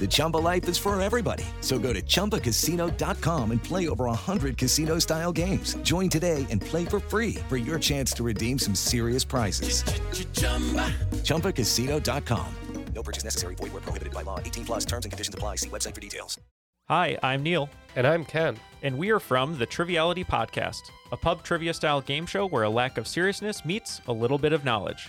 The Chumba life is for everybody. So go to ChumbaCasino.com and play over 100 casino style games. Join today and play for free for your chance to redeem some serious prizes. ChumbaCasino.com. No purchase necessary. Void where prohibited by law. 18 plus terms and conditions apply. See website for details. Hi, I'm Neil, And I'm Ken. and we are from the Triviality Podcast, a pub trivia style game show where a lack of seriousness meets a little bit of knowledge.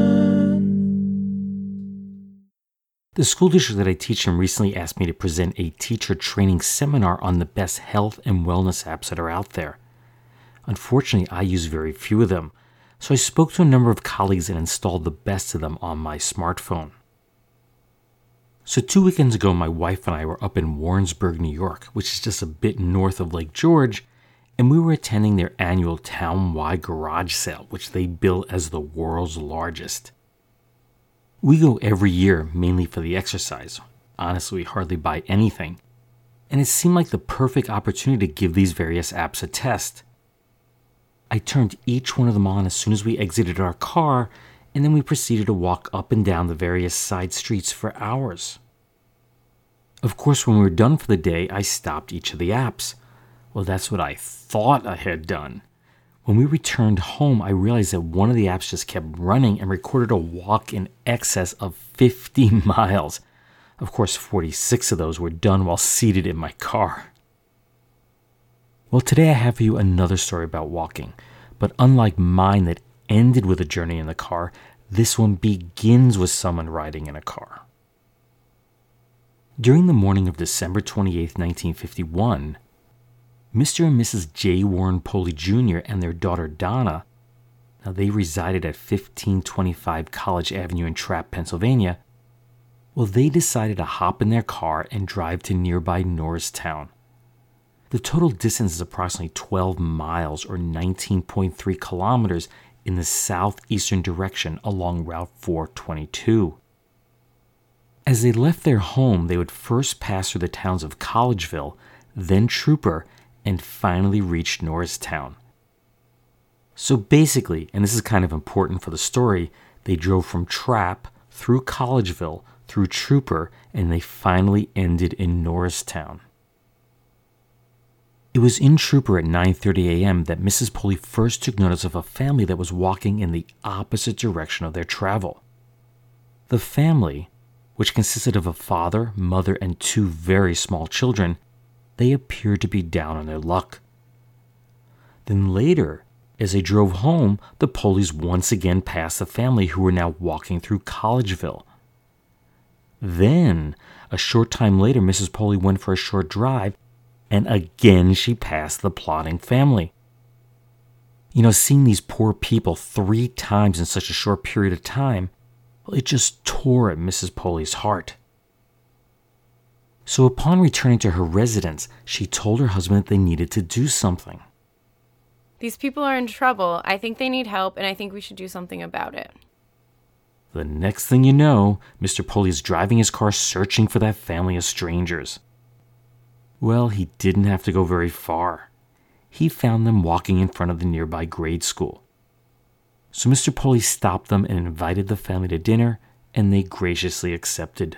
The school district that I teach in recently asked me to present a teacher training seminar on the best health and wellness apps that are out there. Unfortunately, I use very few of them, so I spoke to a number of colleagues and installed the best of them on my smartphone. So, two weekends ago, my wife and I were up in Warrensburg, New York, which is just a bit north of Lake George, and we were attending their annual town-wide garage sale, which they bill as the world's largest. We go every year mainly for the exercise. Honestly, we hardly buy anything. And it seemed like the perfect opportunity to give these various apps a test. I turned each one of them on as soon as we exited our car, and then we proceeded to walk up and down the various side streets for hours. Of course, when we were done for the day, I stopped each of the apps. Well, that's what I thought I had done. When we returned home, I realized that one of the apps just kept running and recorded a walk in excess of 50 miles. Of course, 46 of those were done while seated in my car. Well, today I have for you another story about walking, but unlike mine that ended with a journey in the car, this one begins with someone riding in a car. During the morning of December 28, 1951, Mr. and Mrs. J. Warren Poley Jr. and their daughter Donna, now they resided at 1525 College Avenue in Trappe, Pennsylvania, well, they decided to hop in their car and drive to nearby Norristown. The total distance is approximately 12 miles or 19.3 kilometers in the southeastern direction along Route 422. As they left their home, they would first pass through the towns of Collegeville, then Trooper, and finally reach Norristown. So basically, and this is kind of important for the story, they drove from Trappe through Collegeville, through Trooper, and they finally ended in Norristown. It was in Trooper at 9:30 a.m. that Mrs. Poley first took notice of a family that was walking in the opposite direction of their travel. The family, which consisted of a father, mother, and two very small children, they appeared to be down on their luck. Then later, as they drove home, the Poleys once again passed the family who were now walking through Collegeville. Then, a short time later, Mrs. Poley went for a short drive, and again she passed the plotting family. You know, seeing these poor people three times in such a short period of time, well, it just tore at Mrs. Poley's heart. So, upon returning to her residence, she told her husband that they needed to do something. These people are in trouble. I think they need help, and I think we should do something about it. The next thing you know, Mr. Poley is driving his car searching for that family of strangers. Well, he didn't have to go very far. He found them walking in front of the nearby grade school. So Mr. Poley stopped them and invited the family to dinner, and they graciously accepted.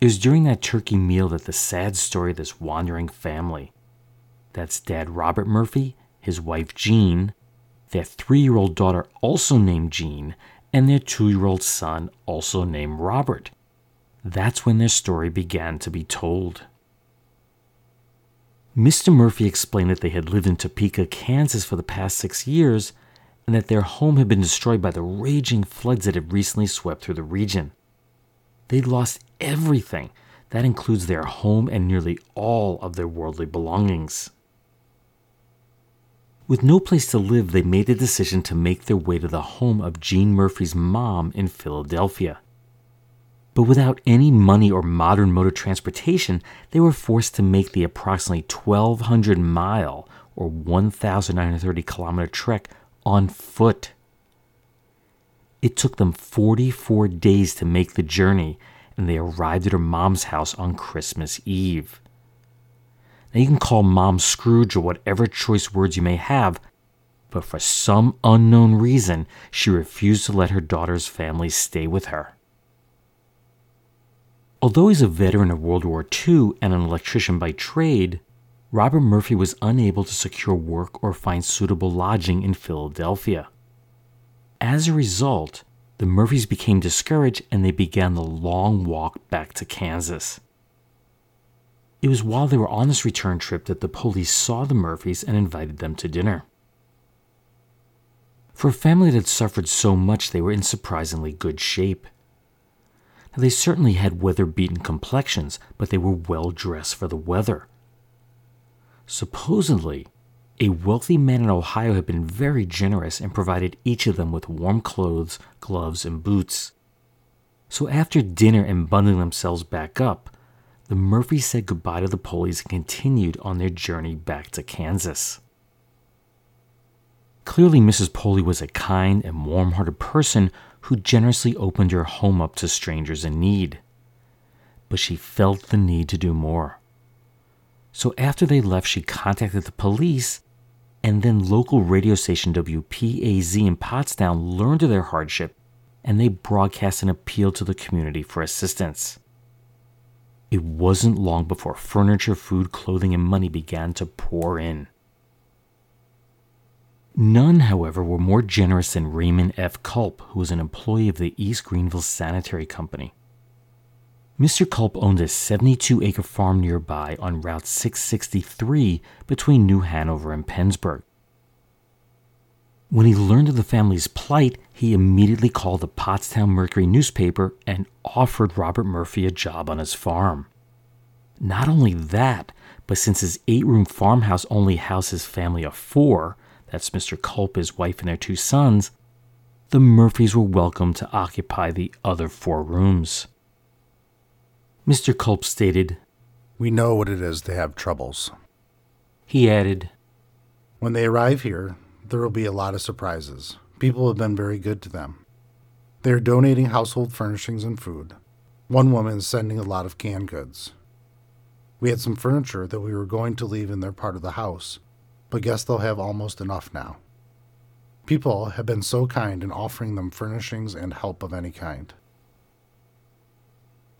It was during that turkey meal that the sad story of this wandering family that's Dad Robert Murphy, his wife Jean, their three year old daughter, also named Jean, and their two year old son, also named Robert. That's when their story began to be told. Mr. Murphy explained that they had lived in Topeka, Kansas for the past six years, and that their home had been destroyed by the raging floods that had recently swept through the region. They'd lost everything. That includes their home and nearly all of their worldly belongings. With no place to live, they made the decision to make their way to the home of Jean Murphy's mom in Philadelphia. But without any money or modern mode of transportation, they were forced to make the approximately 1,200 mile or 1,930 kilometer trek on foot. It took them 44 days to make the journey, and they arrived at her mom's house on Christmas Eve. Now, you can call mom Scrooge or whatever choice words you may have, but for some unknown reason, she refused to let her daughter's family stay with her. Although he's a veteran of World War II and an electrician by trade, Robert Murphy was unable to secure work or find suitable lodging in Philadelphia. As a result, the Murphys became discouraged and they began the long walk back to Kansas. It was while they were on this return trip that the Poleys saw the Murphys and invited them to dinner. For a family that had suffered so much, they were in surprisingly good shape. Now, they certainly had weather beaten complexions, but they were well dressed for the weather. Supposedly, a wealthy man in Ohio had been very generous and provided each of them with warm clothes, gloves, and boots. So after dinner and bundling themselves back up, the Murphys said goodbye to the Poleys and continued on their journey back to Kansas. Clearly, Mrs. Poley was a kind and warm hearted person who generously opened her home up to strangers in need. But she felt the need to do more. So after they left, she contacted the police, and then local radio station WPAZ in Pottstown learned of their hardship and they broadcast an appeal to the community for assistance. It wasn't long before furniture, food, clothing, and money began to pour in. None, however, were more generous than Raymond F. Culp, who was an employee of the East Greenville Sanitary Company. Mr. Culp owned a 72 acre farm nearby on Route 663 between New Hanover and Pennsburg. When he learned of the family's plight, he immediately called the Pottstown Mercury newspaper and offered Robert Murphy a job on his farm. Not only that, but since his eight room farmhouse only housed his family of four, that's Mr. Culp, his wife, and their two sons, the Murphys were welcome to occupy the other four rooms. Mr. Culp stated, We know what it is to have troubles. He added, When they arrive here, there will be a lot of surprises. People have been very good to them. They are donating household furnishings and food. One woman is sending a lot of canned goods. We had some furniture that we were going to leave in their part of the house, but guess they'll have almost enough now. People have been so kind in offering them furnishings and help of any kind.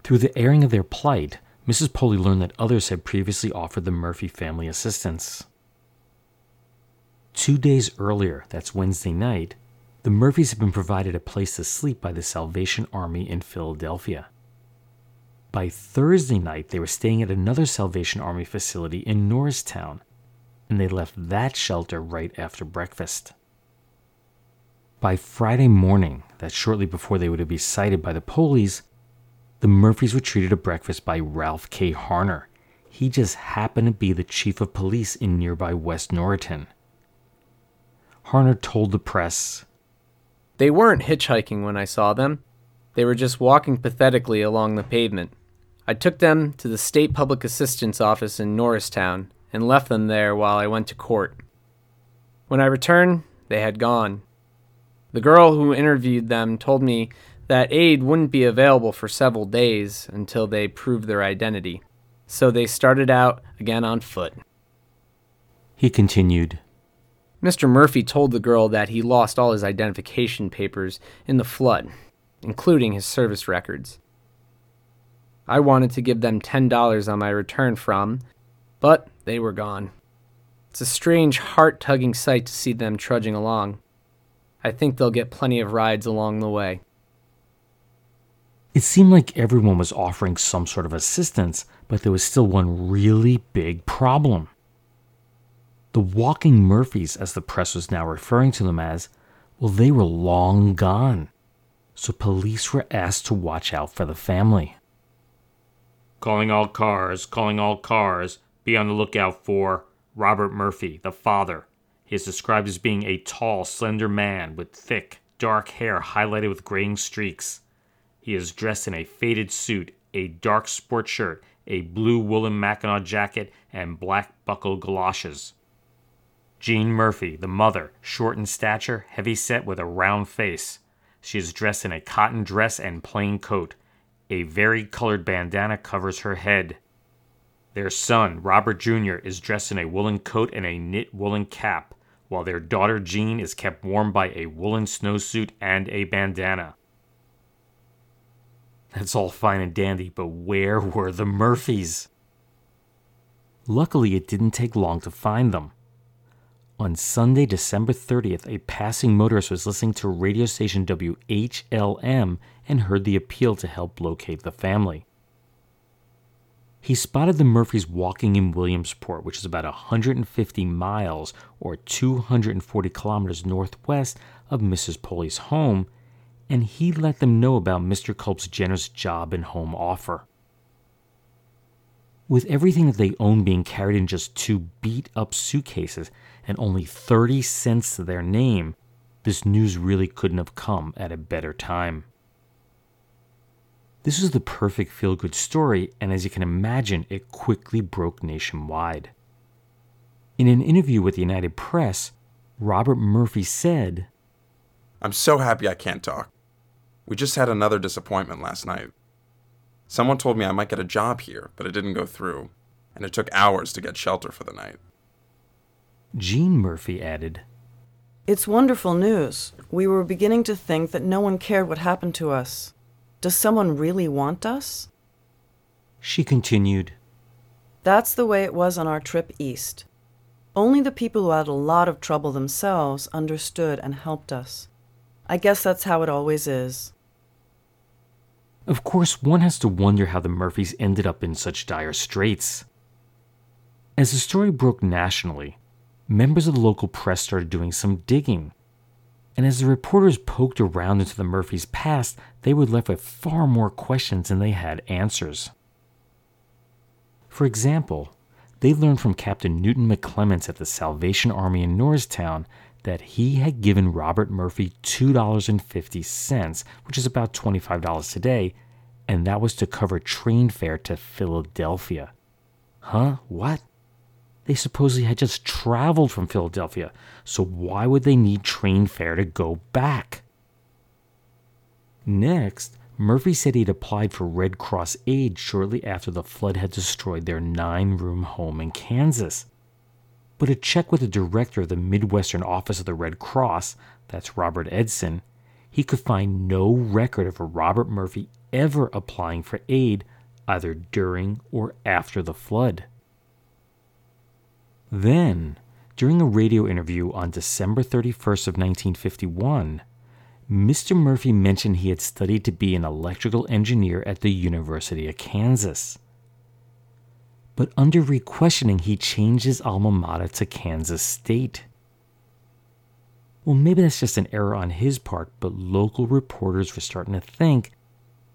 Through the airing of their plight, Mrs. Poley learned that others had previously offered the Murphy family assistance. Two days earlier, that's Wednesday night, the Murphys had been provided a place to sleep by the Salvation Army in Philadelphia. By Thursday night, they were staying at another Salvation Army facility in Norristown, and they left that shelter right after breakfast. By Friday morning, that's shortly before they would be sighted by the Poleys, the Murphys were treated to breakfast by Ralph K. Harner. He just happened to be the chief of police in nearby West Norriton. Harner told the press They weren't hitchhiking when I saw them. They were just walking pathetically along the pavement. I took them to the State Public Assistance Office in Norristown and left them there while I went to court. When I returned, they had gone. The girl who interviewed them told me that aid wouldn't be available for several days until they proved their identity, so they started out again on foot. He continued Mr. Murphy told the girl that he lost all his identification papers in the flood, including his service records. I wanted to give them $10 on my return from, but they were gone. It's a strange, heart tugging sight to see them trudging along. I think they'll get plenty of rides along the way. It seemed like everyone was offering some sort of assistance, but there was still one really big problem. The Walking Murphys, as the press was now referring to them as, well, they were long gone. so police were asked to watch out for the family. Calling all cars, calling all cars, be on the lookout for Robert Murphy, the father. He is described as being a tall, slender man with thick, dark hair highlighted with graying streaks. He is dressed in a faded suit, a dark sport shirt, a blue woolen Mackinaw jacket, and black buckled galoshes. Jean Murphy, the mother, short in stature, heavy set with a round face. She is dressed in a cotton dress and plain coat. A vari-colored bandana covers her head. Their son, Robert Jr., is dressed in a woolen coat and a knit woolen cap, while their daughter Jean is kept warm by a woolen snowsuit and a bandana. That's all fine and dandy, but where were the Murphys? Luckily, it didn't take long to find them. On Sunday, December 30th, a passing motorist was listening to radio station WHLM and heard the appeal to help locate the family. He spotted the Murphys walking in Williamsport, which is about 150 miles or 240 kilometers northwest of Mrs. Poley's home, and he let them know about Mr. Culp's generous job and home offer. With everything that they own being carried in just two beat up suitcases and only 30 cents to their name, this news really couldn't have come at a better time. This was the perfect feel good story, and as you can imagine, it quickly broke nationwide. In an interview with the United Press, Robert Murphy said, I'm so happy I can't talk. We just had another disappointment last night. Someone told me I might get a job here, but it didn't go through, and it took hours to get shelter for the night. Jean Murphy added, It's wonderful news. We were beginning to think that no one cared what happened to us. Does someone really want us? She continued, That's the way it was on our trip east. Only the people who had a lot of trouble themselves understood and helped us. I guess that's how it always is. Of course, one has to wonder how the Murphys ended up in such dire straits. As the story broke nationally, members of the local press started doing some digging. And as the reporters poked around into the Murphys' past, they were left with far more questions than they had answers. For example, they learned from Captain Newton McClements at the Salvation Army in Norristown that he had given Robert Murphy $2.50, which is about $25 today, and that was to cover train fare to Philadelphia. Huh? What? They supposedly had just traveled from Philadelphia, so why would they need train fare to go back? Next, Murphy said he'd applied for Red Cross aid shortly after the flood had destroyed their nine room home in Kansas. But a check with the director of the Midwestern office of the Red Cross, that's Robert Edson, he could find no record of a Robert Murphy ever applying for aid either during or after the flood. Then, during a radio interview on December 31st of 1951, Mr. Murphy mentioned he had studied to be an electrical engineer at the University of Kansas. But under re-questioning, he changed his alma mater to Kansas State. Well, maybe that's just an error on his part, but local reporters were starting to think,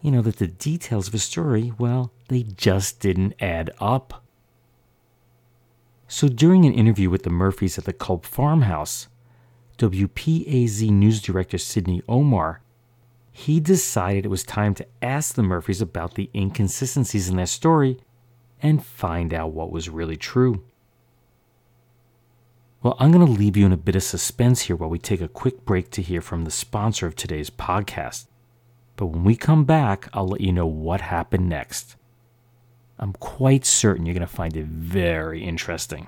you know, that the details of his story, well, they just didn't add up. So during an interview with the Murphys at the Culp farmhouse, WPAZ news director Sidney Omar, he decided it was time to ask the Murphys about the inconsistencies in their story and find out what was really true. Well, I'm going to leave you in a bit of suspense here while we take a quick break to hear from the sponsor of today's podcast. But when we come back, I'll let you know what happened next. I'm quite certain you're going to find it very interesting.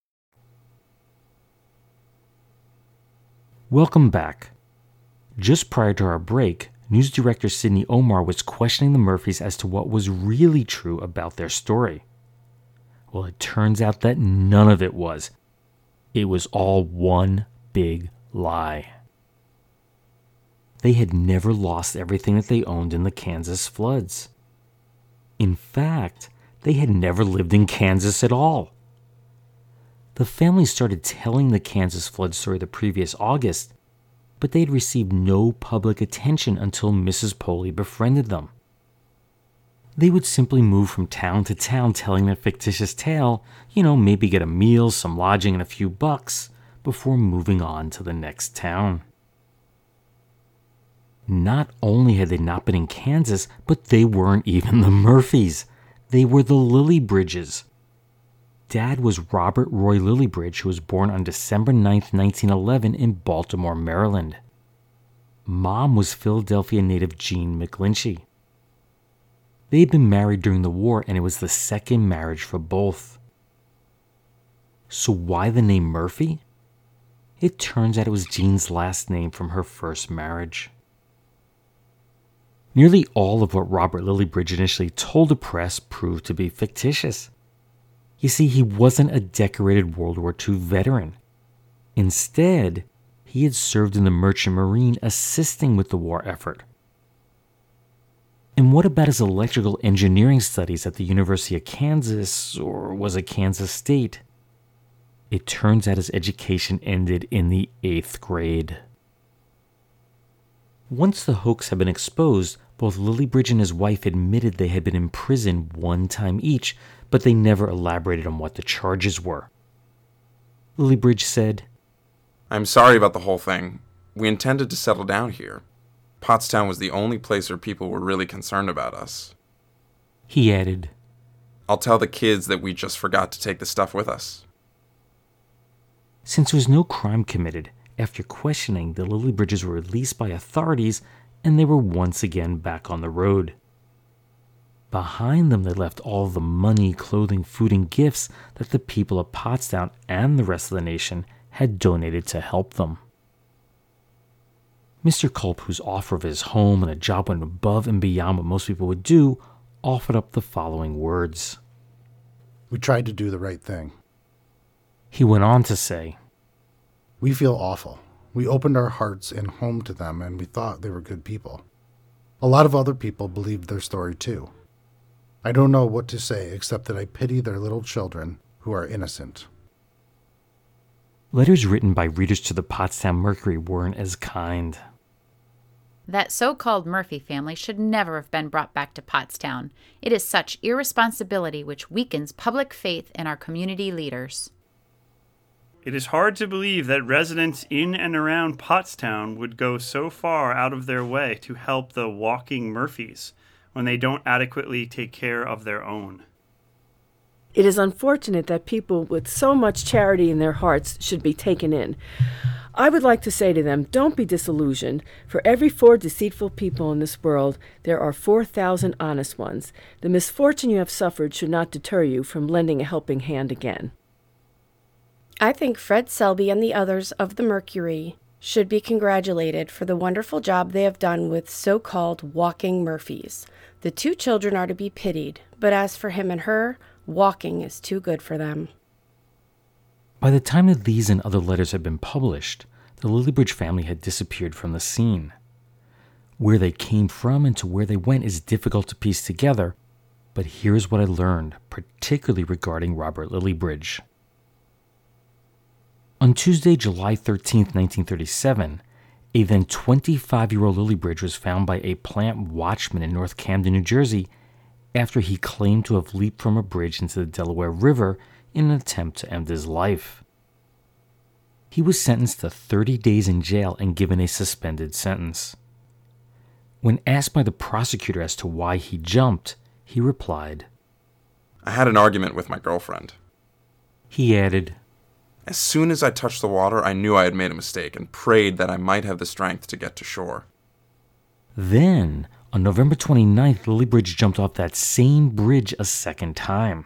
Welcome back. Just prior to our break, news director Sydney Omar was questioning the Murphys as to what was really true about their story. Well, it turns out that none of it was. It was all one big lie. They had never lost everything that they owned in the Kansas floods. In fact, they had never lived in Kansas at all. The family started telling the Kansas flood story the previous August, but they had received no public attention until Mrs. Poley befriended them. They would simply move from town to town telling their fictitious tale, you know, maybe get a meal, some lodging, and a few bucks before moving on to the next town. Not only had they not been in Kansas, but they weren't even the Murphys. They were the Lillibridges. Dad was Robert Roy Lillibridge, who was born on December 9, 1911, in Baltimore, Maryland. Mom was Philadelphia native Jean McGlinchey. They had been married during the war, and it was the second marriage for both. So, why the name Murphy? It turns out it was Jean's last name from her first marriage. Nearly all of what Robert Lillibridge initially told the press proved to be fictitious. You see, he wasn't a decorated World War II veteran. Instead, he had served in the Merchant Marine assisting with the war effort. And what about his electrical engineering studies at the University of Kansas, or was it Kansas State? It turns out his education ended in the eighth grade. Once the hoax had been exposed, both Lillibridge and his wife admitted they had been in prison one time each, but they never elaborated on what the charges were. Lillibridge said, I'm sorry about the whole thing. We intended to settle down here. Pottstown was the only place where people were really concerned about us. He added, I'll tell the kids that we just forgot to take the stuff with us. Since there was no crime committed, after questioning, the Lillibridges were released by authorities and they were once again back on the road. Behind them, they left all the money, clothing, food, and gifts that the people of Pottstown and the rest of the nation had donated to help them. Mr. Culp, whose offer of his home and a job went above and beyond what most people would do, offered up the following words We tried to do the right thing. He went on to say, We feel awful. We opened our hearts and home to them, and we thought they were good people. A lot of other people believed their story too. I don't know what to say except that I pity their little children who are innocent. Letters written by readers to the Pottstown Mercury weren't as kind. That so called Murphy family should never have been brought back to Pottstown. It is such irresponsibility which weakens public faith in our community leaders. It is hard to believe that residents in and around Pottstown would go so far out of their way to help the walking Murphys when they don't adequately take care of their own. It is unfortunate that people with so much charity in their hearts should be taken in. I would like to say to them, don't be disillusioned. For every four deceitful people in this world, there are 4,000 honest ones. The misfortune you have suffered should not deter you from lending a helping hand again. I think Fred Selby and the others of the Mercury should be congratulated for the wonderful job they have done with so called walking Murphys. The two children are to be pitied, but as for him and her, walking is too good for them. By the time that these and other letters had been published, the Lillibridge family had disappeared from the scene. Where they came from and to where they went is difficult to piece together, but here's what I learned, particularly regarding Robert Lillibridge. On Tuesday, July 13, 1937, a then 25 year old Lillibridge was found by a plant watchman in North Camden, New Jersey, after he claimed to have leaped from a bridge into the Delaware River in an attempt to end his life. He was sentenced to 30 days in jail and given a suspended sentence. When asked by the prosecutor as to why he jumped, he replied, I had an argument with my girlfriend. He added, As soon as I touched the water, I knew I had made a mistake and prayed that I might have the strength to get to shore. Then, on November 29th, Lillibridge jumped off that same bridge a second time.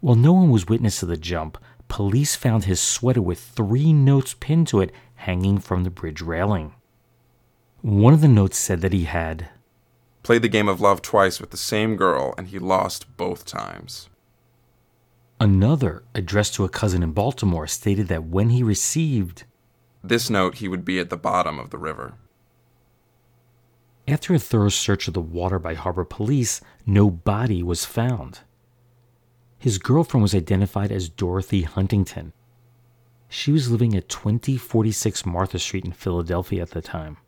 While no one was witness to the jump, police found his sweater with three notes pinned to it hanging from the bridge railing. One of the notes said that he had played the game of love twice with the same girl and he lost both times. Another, addressed to a cousin in Baltimore, stated that when he received this note, he would be at the bottom of the river. After a thorough search of the water by harbor police, no body was found. His girlfriend was identified as Dorothy Huntington. She was living at 2046 Martha Street in Philadelphia at the time.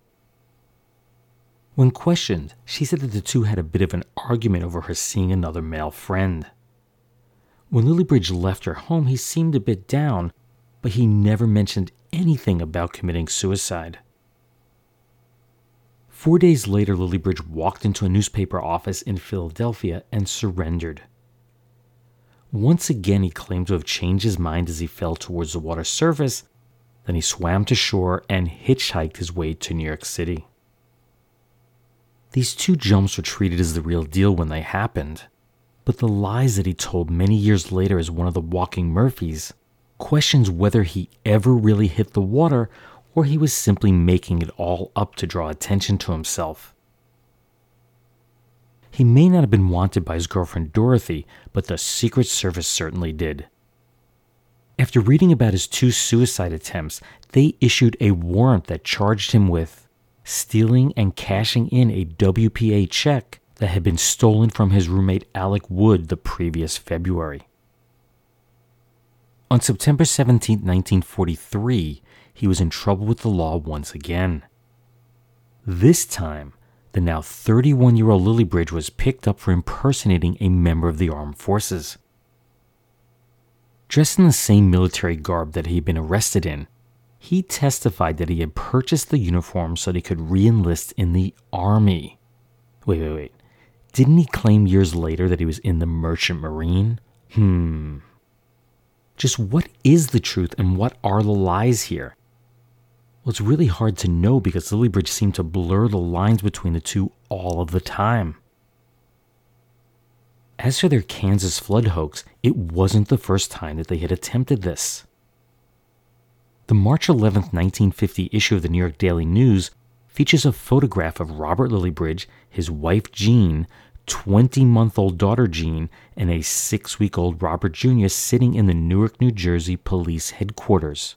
When questioned, she said that the two had a bit of an argument over her seeing another male friend. When Lillibridge left her home, he seemed a bit down, but he never mentioned anything about committing suicide. Four days later, Lillibridge walked into a newspaper office in Philadelphia and surrendered. Once again, he claimed to have changed his mind as he fell towards the water surface. Then he swam to shore and hitchhiked his way to New York City. These two jumps were treated as the real deal when they happened. But the lies that he told many years later as one of the walking Murphys questions whether he ever really hit the water or he was simply making it all up to draw attention to himself. He may not have been wanted by his girlfriend Dorothy, but the Secret Service certainly did. After reading about his two suicide attempts, they issued a warrant that charged him with stealing and cashing in a WPA check that had been stolen from his roommate Alec Wood the previous February. On September 17, 1943, he was in trouble with the law once again. This time, the now 31 year old Lillibridge was picked up for impersonating a member of the armed forces. Dressed in the same military garb that he had been arrested in, he testified that he had purchased the uniform so that he could re enlist in the army. Wait, wait, wait. Didn't he claim years later that he was in the Merchant Marine? Hmm. Just what is the truth and what are the lies here? Well, it's really hard to know because Lillibridge seemed to blur the lines between the two all of the time. As for their Kansas flood hoax, it wasn't the first time that they had attempted this. The March 11, 1950 issue of the New York Daily News features a photograph of Robert Lillibridge, his wife Jean, 20 month old daughter Jean, and a six week old Robert Jr. sitting in the Newark, New Jersey police headquarters.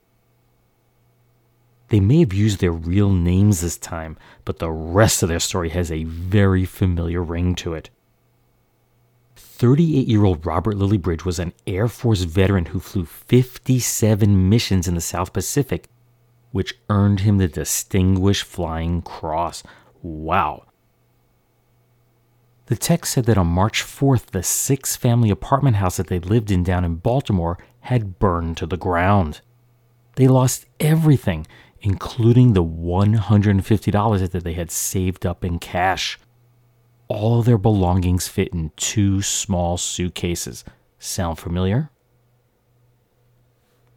They may have used their real names this time, but the rest of their story has a very familiar ring to it. 38 year old Robert Lillibridge was an Air Force veteran who flew 57 missions in the South Pacific, which earned him the Distinguished Flying Cross. Wow. The text said that on March 4th, the six family apartment house that they lived in down in Baltimore had burned to the ground. They lost everything, including the $150 that they had saved up in cash. All of their belongings fit in two small suitcases. Sound familiar?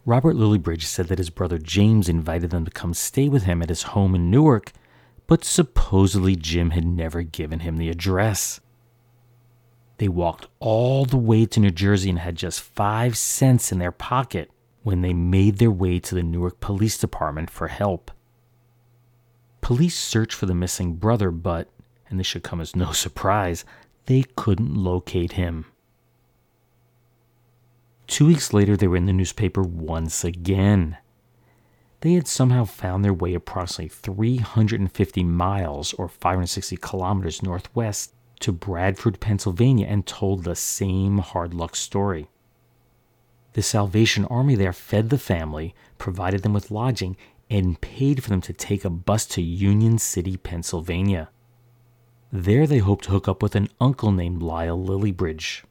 Robert Lillibridge said that his brother James invited them to come stay with him at his home in Newark, but supposedly Jim had never given him the address. They walked all the way to New Jersey and had just five cents in their pocket when they made their way to the Newark Police Department for help. Police searched for the missing brother, but, and this should come as no surprise, they couldn't locate him. Two weeks later, they were in the newspaper once again. They had somehow found their way approximately 350 miles or 560 kilometers northwest to Bradford, Pennsylvania, and told the same hard luck story. The Salvation Army there fed the family, provided them with lodging, and paid for them to take a bus to Union City, Pennsylvania. There they hoped to hook up with an uncle named Lyle Lillibridge.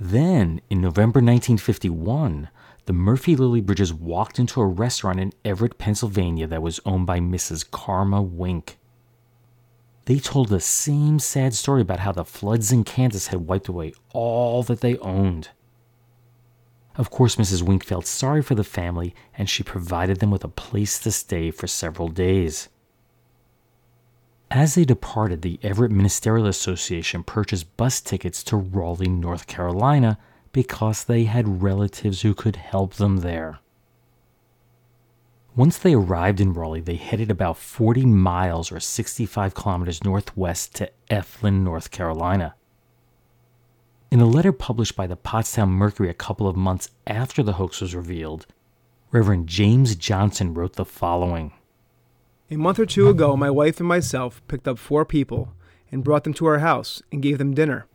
Then, in November 1951, the Murphy Lillibridges walked into a restaurant in Everett, Pennsylvania that was owned by Mrs. Karma Wink. They told the same sad story about how the floods in Kansas had wiped away all that they owned. Of course, Mrs. Wink felt sorry for the family and she provided them with a place to stay for several days. As they departed, the Everett Ministerial Association purchased bus tickets to Raleigh, North Carolina, because they had relatives who could help them there. Once they arrived in Raleigh, they headed about 40 miles or 65 kilometers northwest to Efland, North Carolina. In a letter published by the Pottstown Mercury a couple of months after the hoax was revealed, Reverend James Johnson wrote the following A month or two ago, my wife and myself picked up four people and brought them to our house and gave them dinner.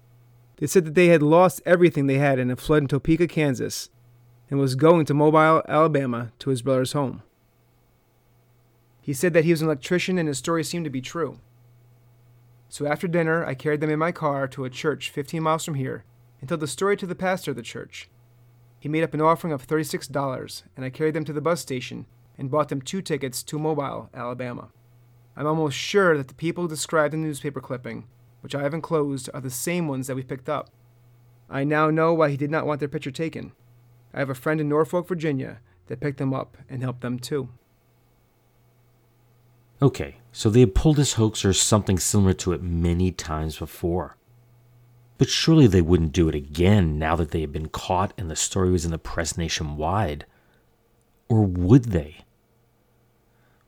They said that they had lost everything they had in a flood in Topeka, Kansas, and was going to Mobile, Alabama to his brother's home. He said that he was an electrician and his story seemed to be true. So after dinner, I carried them in my car to a church 15 miles from here and told the story to the pastor of the church. He made up an offering of $36, and I carried them to the bus station and bought them two tickets to Mobile, Alabama. I'm almost sure that the people described in the newspaper clipping, which I have enclosed, are the same ones that we picked up. I now know why he did not want their picture taken. I have a friend in Norfolk, Virginia, that picked them up and helped them too. Okay, so they had pulled this hoax or something similar to it many times before. But surely they wouldn't do it again now that they had been caught and the story was in the press nationwide. Or would they?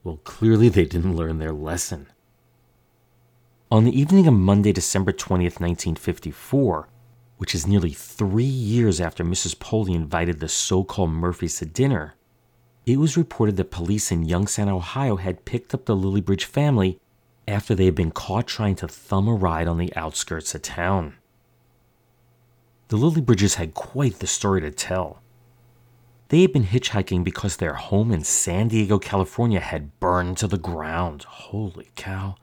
Well, clearly they didn't learn their lesson. On the evening of Monday, December 20th, 1954, which is nearly three years after Mrs. Poley invited the so called Murphys to dinner, it was reported that police in Youngstown, Ohio had picked up the Lillibridge family after they had been caught trying to thumb a ride on the outskirts of town. The Lillibridges had quite the story to tell. They had been hitchhiking because their home in San Diego, California had burned to the ground. Holy cow.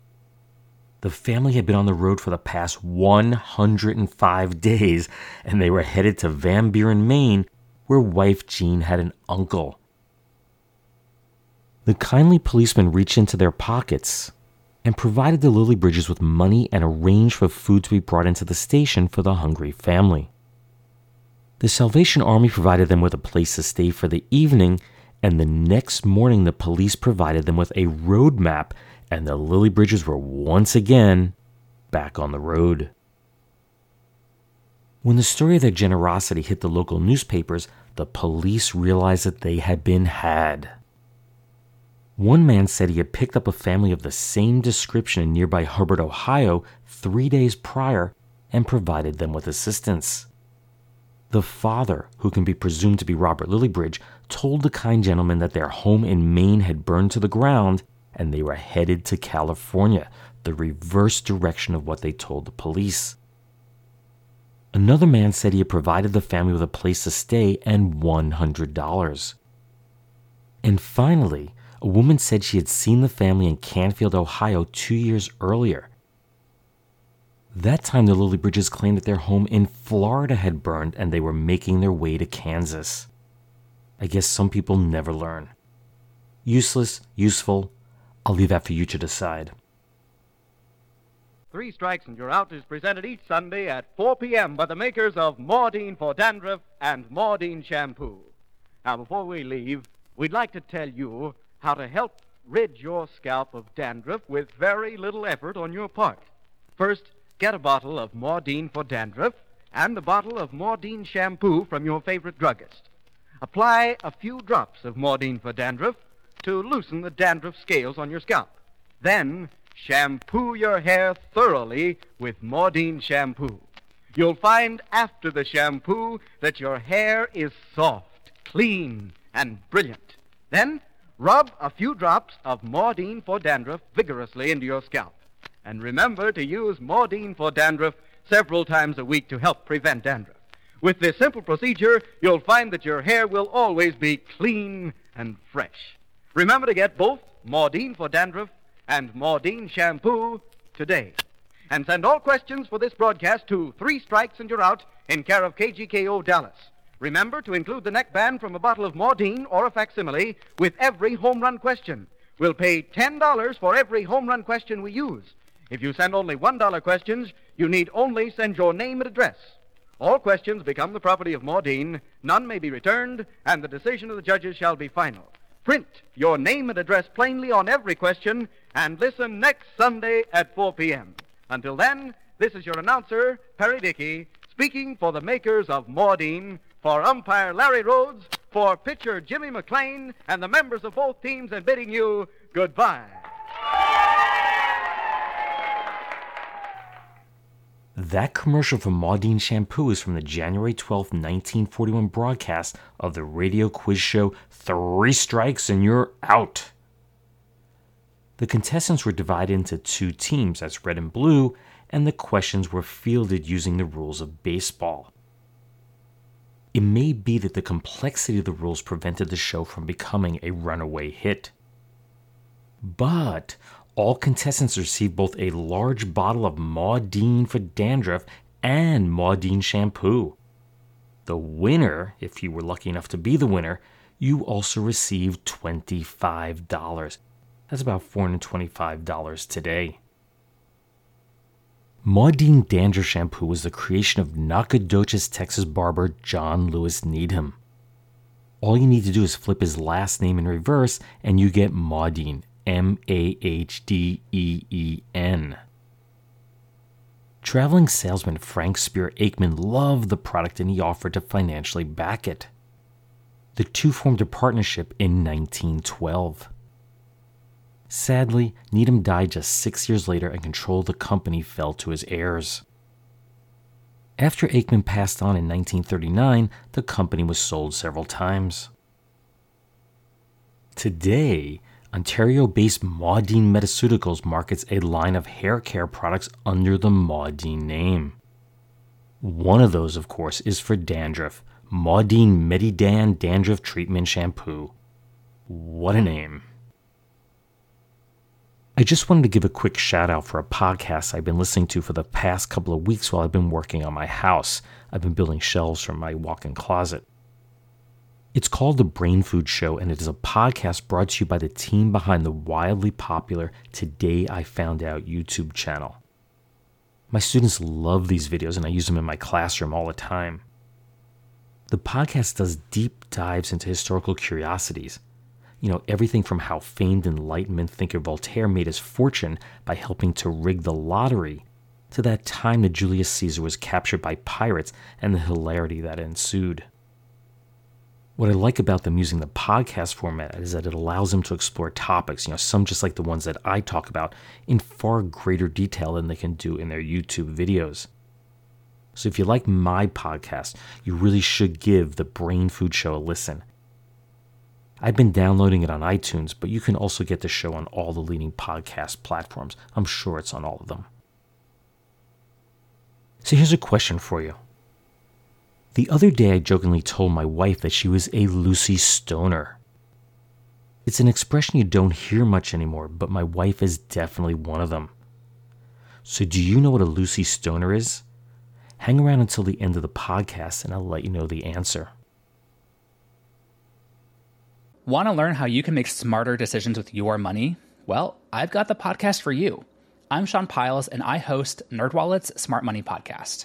The family had been on the road for the past 105 days, and they were headed to Van Buren, Maine, where wife Jean had an uncle. The kindly policeman reached into their pockets and provided the Lillibridges with money and arranged for food to be brought into the station for the hungry family. The Salvation Army provided them with a place to stay for the evening, and the next morning the police provided them with a road map, and the Lillibridges were once again back on the road. When the story of their generosity hit the local newspapers, the police realized that they had been had. One man said he had picked up a family of the same description in nearby Hubbard, Ohio, three days prior and provided them with assistance. The father, who can be presumed to be Robert Lillibridge, told the kind gentleman that their home in Maine had burned to the ground and they were headed to California, the reverse direction of what they told the police. Another man said he had provided the family with a place to stay and $100. And finally, a woman said she had seen the family in Canfield, Ohio, two years earlier. That time, the Lillibridges claimed that their home in Florida had burned and they were making their way to Kansas. I guess some people never learn. Useless, useful, I'll leave that for you to decide. Three Strikes and You're Out is presented each Sunday at 4 p.m. by the makers of Maudine for Dandruff and Maudine Shampoo. Now, before we leave, we'd like to tell you how to help rid your scalp of dandruff with very little effort on your part. First, get a bottle of Maudine for Dandruff and a bottle of Maudine Shampoo from your favorite druggist. Apply a few drops of Maudine for Dandruff to loosen the dandruff scales on your scalp. Then, shampoo your hair thoroughly with Maudine Shampoo. You'll find after the shampoo that your hair is soft, clean, and brilliant. Then, rub a few drops of Maudine for Dandruff vigorously into your scalp. And remember to use Maudine for Dandruff several times a week to help prevent dandruff. With this simple procedure, you'll find that your hair will always be clean and fresh. Remember to get both Maudine for Dandruff and Maudine Shampoo today. And send all questions for this broadcast to Three Strikes and You're Out in care of KGKO Dallas. Remember to include the neckband from a bottle of Maudine or a facsimile with every home run question. We'll pay $10 for every home run question we use. If you send only $1 questions, you need only send your name and address. All questions become the property of Maudine, none may be returned, and the decision of the judges shall be final. Print your name and address plainly on every question, and listen next Sunday at 4 p.m. Until then, this is your announcer, Perry Dickey, speaking for the makers of Maudine, for umpire Larry Rhodes, for pitcher Jimmy McLean and the members of both teams and bidding you goodbye. That commercial for Mahdeen Shampoo is from the January 12, 1941 broadcast of the radio quiz show Three Strikes and You're Out. The contestants were divided into two teams, as red and blue, and the questions were fielded using the rules of baseball. It may be that the complexity of the rules prevented the show from becoming a runaway hit. But all contestants receive both a large bottle of Mahdeen for dandruff and Mahdeen shampoo. The winner, if you were lucky enough to be the winner, you also receive $25. That's about $425 today. Mahdeen Dandruff Shampoo was the creation of Nacogdoches, Texas barber John Lewis Needham. All you need to do is flip his last name in reverse and you get Mahdeen, M A H D E E N. Traveling salesman Frank Spear Aikman loved the product and he offered to financially back it. The two formed a partnership in 1912. Sadly, Needham died just six years later and control of the company fell to his heirs. After Aikman passed on in 1939, the company was sold several times. Today, Ontario based Mahdeen Metaceuticals markets a line of hair care products under the Mahdeen name. One of those, of course, is for dandruff Mahdeen Medidan Dandruff Treatment Shampoo. What a name! I just wanted to give a quick shout out for a podcast I've been listening to for the past couple of weeks while I've been working on my house. I've been building shelves for my walk in closet. It's called The Brain Food Show, and it is a podcast brought to you by the team behind the wildly popular Today I Found Out YouTube channel. My students love these videos, and I use them in my classroom all the time. The podcast does deep dives into historical curiosities you know, everything from how famed Enlightenment thinker Voltaire made his fortune by helping to rig the lottery, to that time that Julius Caesar was captured by pirates and the hilarity that ensued. What I like about them using the podcast format is that it allows them to explore topics, you know, some just like the ones that I talk about, in far greater detail than they can do in their YouTube videos. So if you like my podcast, you really should give the Brain Food Show a listen. I've been downloading it on iTunes, but you can also get the show on all the leading podcast platforms. I'm sure it's on all of them. So here's a question for you. The other day, I jokingly told my wife that she was a Lucy Stoner. It's an expression you don't hear much anymore, but my wife is definitely one of them. So, do you know what a Lucy Stoner is? Hang around until the end of the podcast and I'll let you know the answer. Want to learn how you can make smarter decisions with your money? Well, I've got the podcast for you. I'm Sean Pyles, and I host NerdWallet's Smart Money Podcast.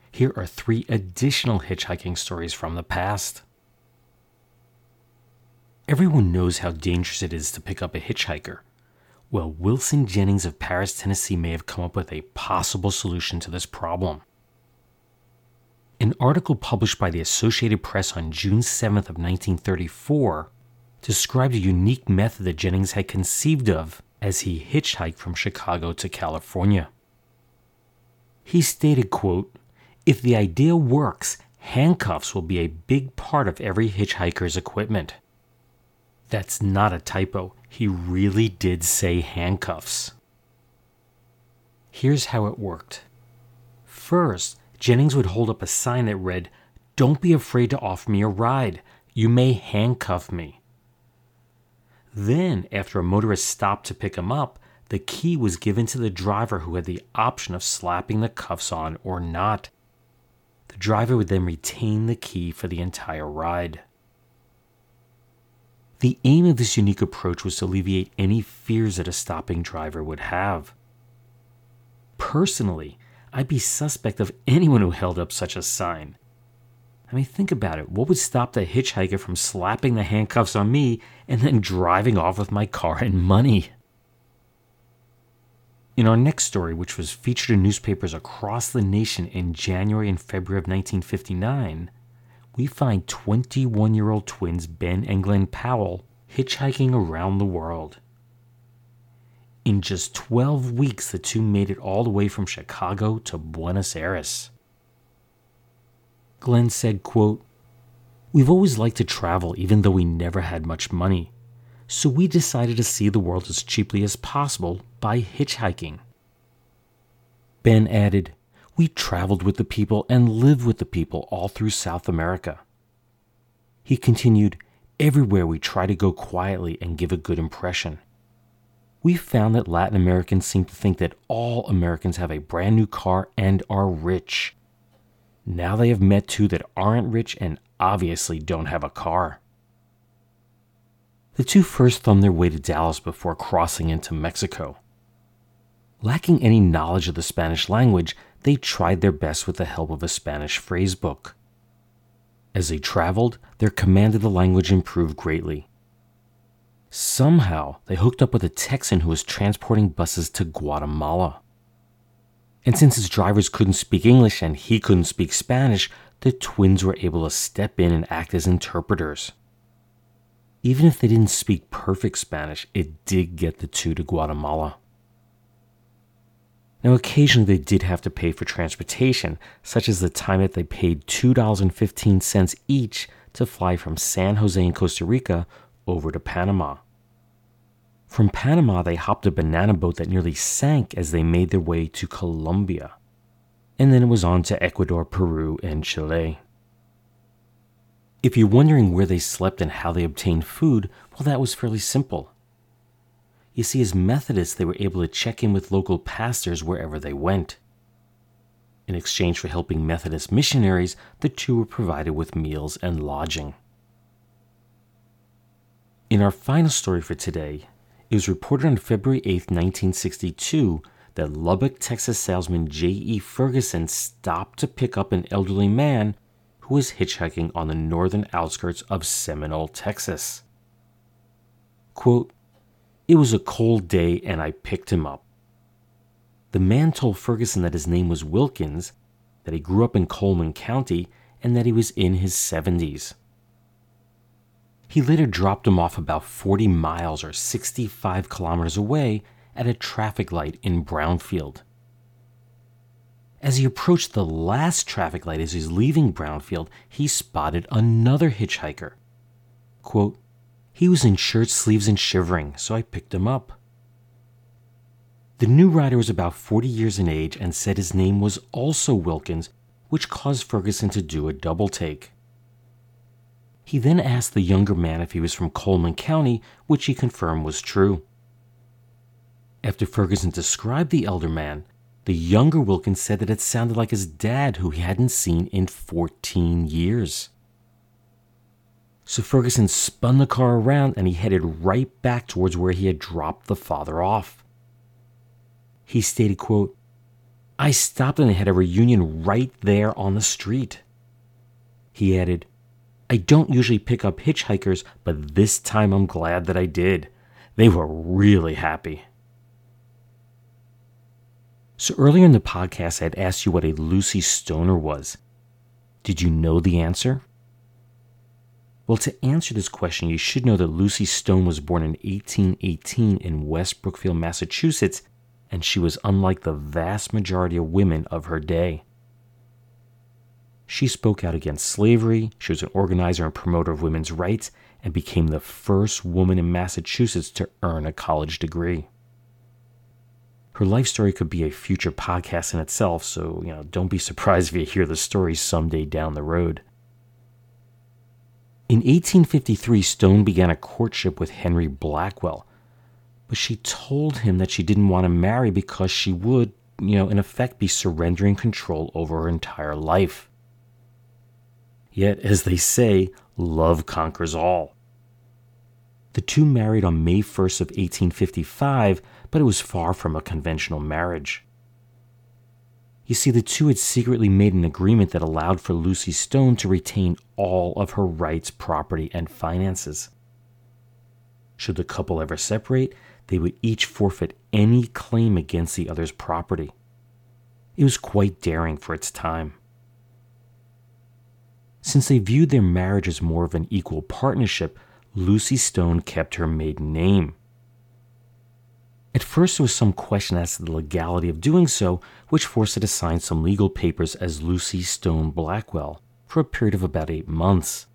here are three additional hitchhiking stories from the past. Everyone knows how dangerous it is to pick up a hitchhiker. Well, Wilson Jennings of Paris, Tennessee may have come up with a possible solution to this problem. An article published by the Associated Press on June 7th of 1934 described a unique method that Jennings had conceived of as he hitchhiked from Chicago to California. He stated, quote, "If the idea works, handcuffs will be a big part of every hitchhiker's equipment. That's not a typo. He really did say handcuffs. Here's how it worked. First, Jennings would hold up a sign that read, Don't be afraid to offer me a ride. You may handcuff me. Then, after a motorist stopped to pick him up, the key was given to the driver who had the option of slapping the cuffs on or not. The driver would then retain the key for the entire ride. The aim of this unique approach was to alleviate any fears that a stopping driver would have. Personally, I'd be suspect of anyone who held up such a sign. I mean, think about it. What would stop the hitchhiker from slapping the handcuffs on me and then driving off with my car and money? In our next story, which was featured in newspapers across the nation in January and February of 1959, we find 21 year old twins Ben and Glenn Powell hitchhiking around the world. In just 12 weeks, the two made it all the way from Chicago to Buenos Aires. Glenn said, quote, We've always liked to travel even though we never had much money, so we decided to see the world as cheaply as possible by hitchhiking. Ben added, We traveled with the people and lived with the people all through South America. He continued, Everywhere we try to go quietly and give a good impression. We found that Latin Americans seem to think that all Americans have a brand new car and are rich. Now they have met two that aren't rich and obviously don't have a car. The two first thumbed their way to Dallas before crossing into Mexico. Lacking any knowledge of the Spanish language, they tried their best with the help of a Spanish phrase book. As they traveled, their command of the language improved greatly. Somehow, they hooked up with a Texan who was transporting buses to Guatemala. And since his drivers couldn't speak English and he couldn't speak Spanish, the twins were able to step in and act as interpreters. Even if they didn't speak perfect Spanish, it did get the two to Guatemala. Now, occasionally they did have to pay for transportation, such as the time that they paid $2.15 each to fly from San Jose in Costa Rica over to Panama. From Panama, they hopped a banana boat that nearly sank as they made their way to Colombia. And then it was on to Ecuador, Peru, and Chile. If you're wondering where they slept and how they obtained food, well, that was fairly simple. You see, as Methodists, they were able to check in with local pastors wherever they went. In exchange for helping Methodist missionaries, the two were provided with meals and lodging. In our final story for today, it was reported on February 8, 1962, that Lubbock, Texas salesman J.E. Ferguson stopped to pick up an elderly man who was hitchhiking on the northern outskirts of Seminole, Texas. Quote, It was a cold day and I picked him up. The man told Ferguson that his name was Wilkins, that he grew up in Coleman County, and that he was in his 70s. He later dropped him off about 40 miles or 65 kilometers away at a traffic light in Brownfield. As he approached the last traffic light as he was leaving Brownfield, he spotted another hitchhiker. Quote, he was in shirt sleeves and shivering, so I picked him up. The new rider was about 40 years in age and said his name was also Wilkins, which caused Ferguson to do a double take. He then asked the younger man if he was from Coleman County, which he confirmed was true. After Ferguson described the elder man, the younger Wilkins said that it sounded like his dad, who he hadn't seen in 14 years. So Ferguson spun the car around and he headed right back towards where he had dropped the father off. He stated, quote, I stopped and they had a reunion right there on the street. He added, I don't usually pick up hitchhikers, but this time I'm glad that I did. They were really happy. So earlier in the podcast, I had asked you what a Lucy Stoner was. Did you know the answer? Well, to answer this question, you should know that Lucy Stone was born in 1818 in West Brookfield, Massachusetts, and she was unlike the vast majority of women of her day. She spoke out against slavery, she was an organizer and promoter of women's rights, and became the first woman in Massachusetts to earn a college degree. Her life story could be a future podcast in itself, so you know, don't be surprised if you hear the story someday down the road. In 1853, Stone began a courtship with Henry Blackwell, but she told him that she didn't want to marry because she would, you know, in effect be surrendering control over her entire life. Yet, as they say, love conquers all. The two married on May 1st of 1855, but it was far from a conventional marriage. You see, the two had secretly made an agreement that allowed for Lucy Stone to retain all of her rights, property, and finances. Should the couple ever separate, they would each forfeit any claim against the other's property. It was quite daring for its time. Since they viewed their marriage as more of an equal partnership, Lucy Stone kept her maiden name. At first, there was some question as to the legality of doing so, which forced her to sign some legal papers as Lucy Stone Blackwell for a period of about eight months.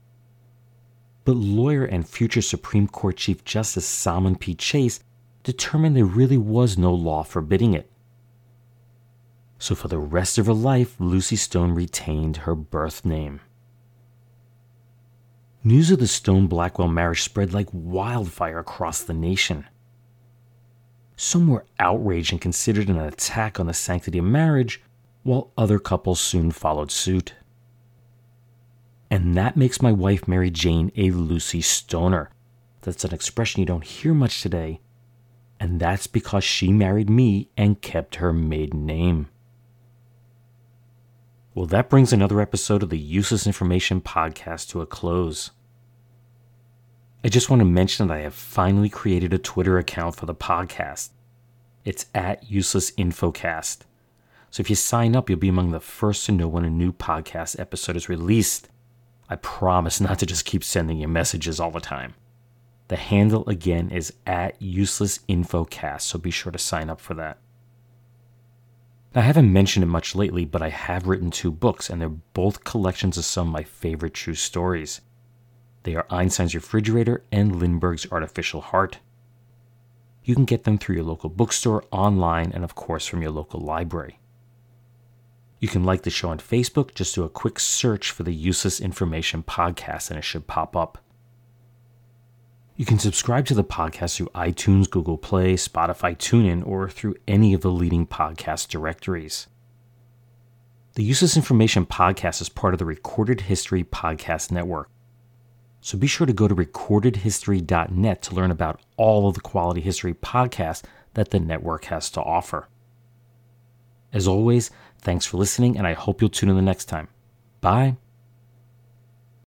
But lawyer and future Supreme Court Chief Justice Salmon P. Chase determined there really was no law forbidding it. So for the rest of her life, Lucy Stone retained her birth name. News of the Stone Blackwell marriage spread like wildfire across the nation. Some were outraged and considered an attack on the sanctity of marriage, while other couples soon followed suit. And that makes my wife Mary Jane a Lucy Stoner. That's an expression you don't hear much today, and that's because she married me and kept her maiden name. Well, that brings another episode of the Useless Information Podcast to a close. I just want to mention that I have finally created a Twitter account for the podcast. It's at Useless Infocast. So if you sign up, you'll be among the first to know when a new podcast episode is released. I promise not to just keep sending you messages all the time. The handle again is at Useless Infocast, so be sure to sign up for that. Now, I haven't mentioned it much lately, but I have written two books, and they're both collections of some of my favorite true stories. They are Einstein's Refrigerator and Lindbergh's Artificial Heart. You can get them through your local bookstore, online, and of course from your local library. You can like the show on Facebook, just do a quick search for the Useless Information Podcast and it should pop up. You can subscribe to the podcast through iTunes, Google Play, Spotify, TuneIn, or through any of the leading podcast directories. The Useless Information Podcast is part of the Recorded History Podcast Network. So be sure to go to recordedhistory.net to learn about all of the quality history podcasts that the network has to offer. As always, thanks for listening, and I hope you'll tune in the next time. Bye.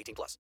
18 plus.